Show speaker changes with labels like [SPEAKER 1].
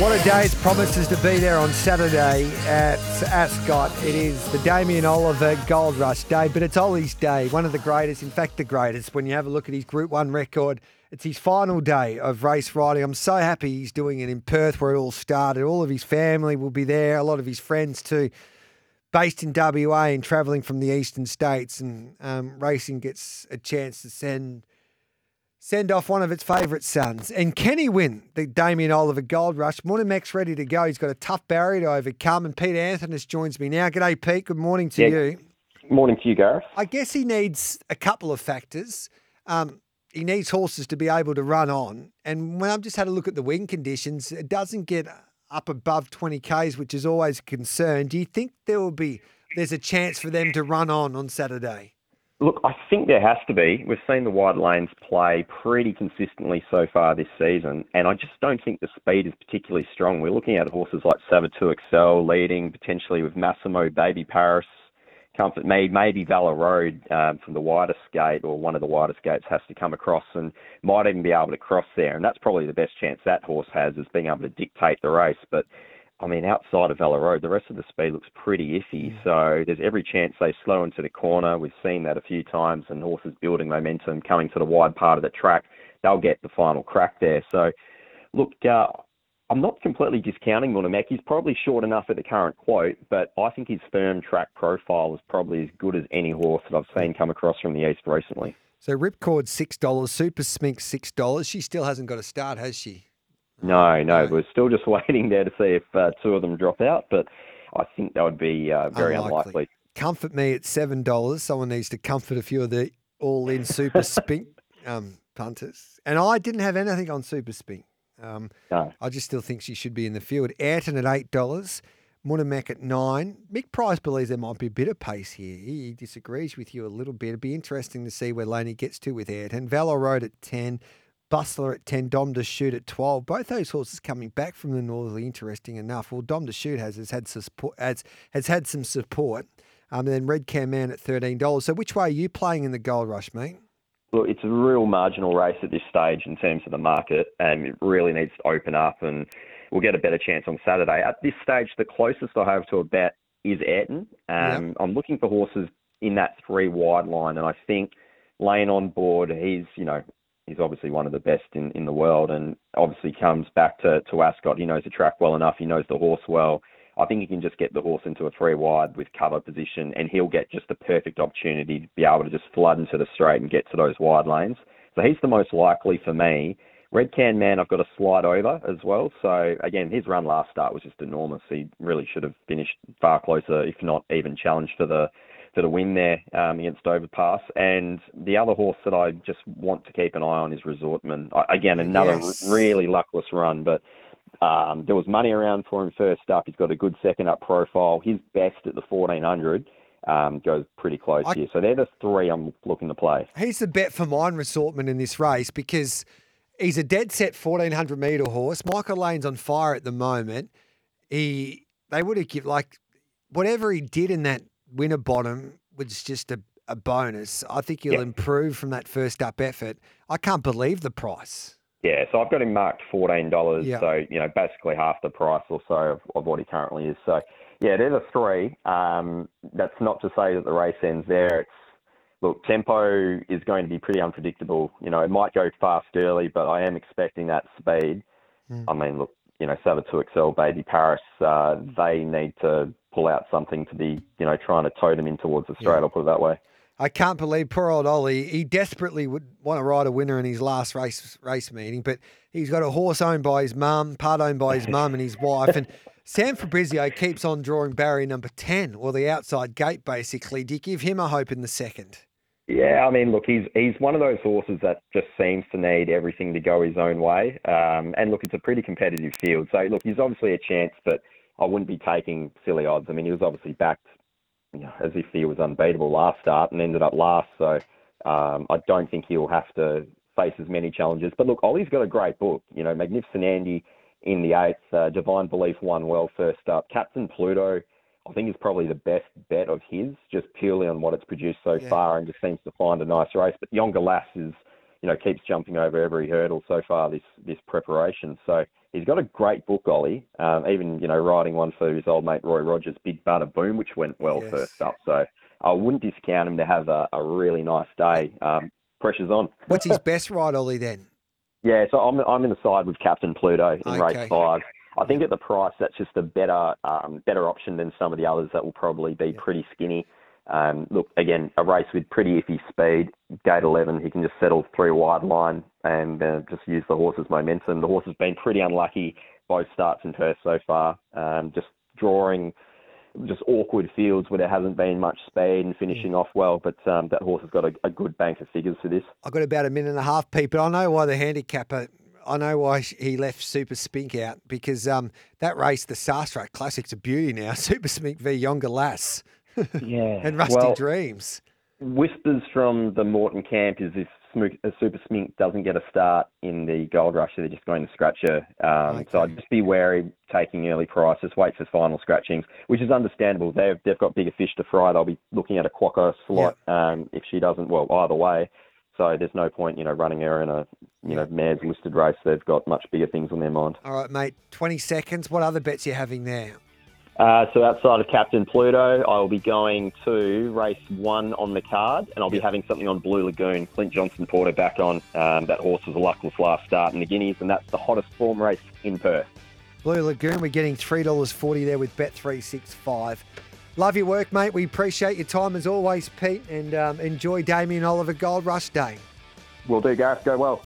[SPEAKER 1] What a day it promises to be there on Saturday at Ascot. It is the Damien Oliver Gold Rush Day, but it's Ollie's day, one of the greatest, in fact, the greatest. When you have a look at his Group 1 record, it's his final day of race riding. I'm so happy he's doing it in Perth where it all started. All of his family will be there, a lot of his friends too, based in WA and travelling from the eastern states. And um, racing gets a chance to send send off one of its favourite sons. And can he win the Damien Oliver Gold Rush? Munhamek's ready to go. He's got a tough barrier to overcome. And Pete Anthonisz joins me now. G'day, Pete. Good morning to
[SPEAKER 2] Yeah.
[SPEAKER 1] you.
[SPEAKER 2] Morning to you, Gareth.
[SPEAKER 1] I guess he needs a couple of factors. Um, he needs horses to be able to run on. And when I've just had a look at the wind conditions, it doesn't get up above 20 Ks, which is always a concern. Do you think there will be, there's a chance for them to run on on Saturday?
[SPEAKER 2] Look, I think there has to be. We've seen the wide lanes play pretty consistently so far this season, and I just don't think the speed is particularly strong. We're looking at horses like Sabatou Excel leading, potentially with Massimo, Baby Paris, Comfort Me, maybe Valor Road um, from the widest gate or one of the widest gates has to come across and might even be able to cross there. And that's probably the best chance that horse has is being able to dictate the race. But I mean, outside of Valor Road, the rest of the speed looks pretty iffy. So there's every chance they slow into the corner. We've seen that a few times, and horses building momentum coming to the wide part of the track, they'll get the final crack there. So, look, uh, I'm not completely discounting Munhamek. He's probably short enough at the current quote, but I think his firm track profile is probably as good as any horse that I've seen come across from the east recently.
[SPEAKER 1] So Ripcord $6, Super Spink $6. She still hasn't got a start, has she?
[SPEAKER 2] No, no, we're still just waiting there to see if uh, two of them drop out, but I think that would be uh, very
[SPEAKER 1] Unlikely.
[SPEAKER 2] unlikely.
[SPEAKER 1] Comfort me at seven dollars. Someone needs to comfort a few of the all-in super spink um, punters. And I didn't have anything on super spink. Um,
[SPEAKER 2] No.
[SPEAKER 1] I just still think she should be in the field. Ayrton at eight dollars. Munhamek at nine. Mick Price believes there might be a bit of pace here. He he disagrees with you a little bit. It'd be interesting to see where Laney gets to with Ayrton. Valor Road at ten. Bustler at 10, Dom to shoot at 12. Both those horses coming back from the northerly, interesting enough. Well, Dom to shoot has, has had some support, has, has had some support. Um, and then Red Can Man at $13. So which way are you playing in the Gold Rush, mate?
[SPEAKER 2] Look, it's a real marginal race at this stage in terms of the market, and it really needs to open up, and we'll get a better chance on Saturday. At this stage, the closest I have to a bet is Ayrton. Um, I'm looking for horses in that three wide line, and I think Lane on board, he's you know he's obviously one of the best in, in the world, and obviously comes back to to Ascot. He knows the track well enough. He knows the horse well. I think he can just get the horse into a three wide with cover position, and he'll get just the perfect opportunity to be able to just flood into the straight and get to those wide lanes. So he's the most likely for me. Red Can Man, I've got a slide over as well. So again, his run last start was just enormous. He really should have finished far closer, if not even challenged for the for the win there um, against Overpass. And the other horse that I just want to keep an eye on is Resortman. I, again, another
[SPEAKER 1] Yes.
[SPEAKER 2] r- really luckless run, but um, there was money around for him first up. He's got a good second up profile. His best at the 1400 um, goes pretty close
[SPEAKER 1] I-
[SPEAKER 2] here. So they're the three I'm looking to play.
[SPEAKER 1] He's the bet for mine Resortman in this race because he's a dead set 1400 metre horse. Michael Lane's on fire at the moment. He they would have give like whatever he did in that Winterbottom was just a, a bonus. I think you'll
[SPEAKER 2] Yeah.
[SPEAKER 1] improve from that first up effort. I can't believe the price.
[SPEAKER 2] Yeah, so I've got him marked fourteen dollars.
[SPEAKER 1] Yeah.
[SPEAKER 2] So you know, basically half the price or so of, of what he currently is. So yeah, they're the three. Um, that's not to say that the race ends there. It's look, tempo is going to be pretty unpredictable. You know, it might go fast early, but I am expecting that speed.
[SPEAKER 1] Mm.
[SPEAKER 2] I mean, look, you know, Sabatou Excel, Baby Paris, uh, they need to pull out something to be, you know, trying to tote them in towards Australia.
[SPEAKER 1] Yeah.
[SPEAKER 2] I'll put it that way.
[SPEAKER 1] I can't believe poor old Ollie. He desperately would want to ride a winner in his last race race meeting, but he's got a horse owned by his mum, part owned by his mum and his wife. And Sam Fabrizio keeps on drawing barrier number 10, or the outside gate, basically. Do you give him a hope in the second?
[SPEAKER 2] Yeah, I mean, look, he's he's one of those horses that just seems to need everything to go his own way. Um, and look, it's a pretty competitive field. So look, he's obviously a chance, but I wouldn't be taking silly odds. I mean, he was obviously backed you know, as if he was unbeatable last start and ended up last. So um, I don't think he'll have to face as many challenges. But look, Ollie's got a great book. You know, Magnificent Andy in the eighth, uh, Divine Belief won well first up. Captain Pluto, I think is probably the best bet of his, just purely on what it's produced so
[SPEAKER 1] Yeah.
[SPEAKER 2] far, and just seems to find a nice race. But Yonga Lass is, you know, keeps jumping over every hurdle so far this this preparation. So he's got a great book, Ollie. Um, even you know riding one for his old mate Roy Rogers, Big Butter Boom, which went well
[SPEAKER 1] Yes.
[SPEAKER 2] first up. So I wouldn't discount him to have a, a really nice day. Um, pressure's on.
[SPEAKER 1] What's his best ride, Ollie? Then
[SPEAKER 2] Yeah, so I'm I'm in the side with Captain Pluto in
[SPEAKER 1] Okay.
[SPEAKER 2] race five. I think at the price that's just a better um, better option than some of the others that will probably be pretty skinny. Um, look again, a race with pretty iffy speed. Gate 11, he can just settle through a wide line and uh, just use the horse's momentum. The horse has been pretty unlucky both starts in Perth so far. Um, just drawing just awkward fields where there hasn't been much speed and finishing off well. But um, that horse has got a, a good bank of figures for this.
[SPEAKER 1] I've got about a minute and a half, Pete, but I know why the handicapper. I know why he left Super Spink out because um, that race, the Sarstrat Classic's a beauty now. Super Spink v Younger Lass
[SPEAKER 2] Yeah,
[SPEAKER 1] and Rusty
[SPEAKER 2] well,
[SPEAKER 1] Dreams.
[SPEAKER 2] Whispers from the Morton camp is if Super Spink doesn't get a start in the Gold Rush, they're just going to scratch her. Um, So I'd just be wary taking early prices, wait for final scratchings, which is understandable. They've, they've got bigger fish to fry. They'll be looking at a quokka slot um, if she doesn't, well, either way. So there's no point, you know, running her in a, you know, mares listed race. They've got much bigger things on their mind.
[SPEAKER 1] All right, mate. Twenty seconds. What other bets are you having there?
[SPEAKER 2] Uh, so outside of Captain Pluto, I will be going to race one on the card, and I'll be having something on Blue Lagoon. Clint Johnston-Porter back on. Um, that horse was a luckless last start in the Guineas, and that's the hottest form race in Perth.
[SPEAKER 1] Blue Lagoon. We're getting three dollars forty there with Bet three six five. Love your work, mate. We appreciate your time as always, Pete, and um, enjoy Damien Oliver Gold Rush Day.
[SPEAKER 2] Will do, Gareth. Go well.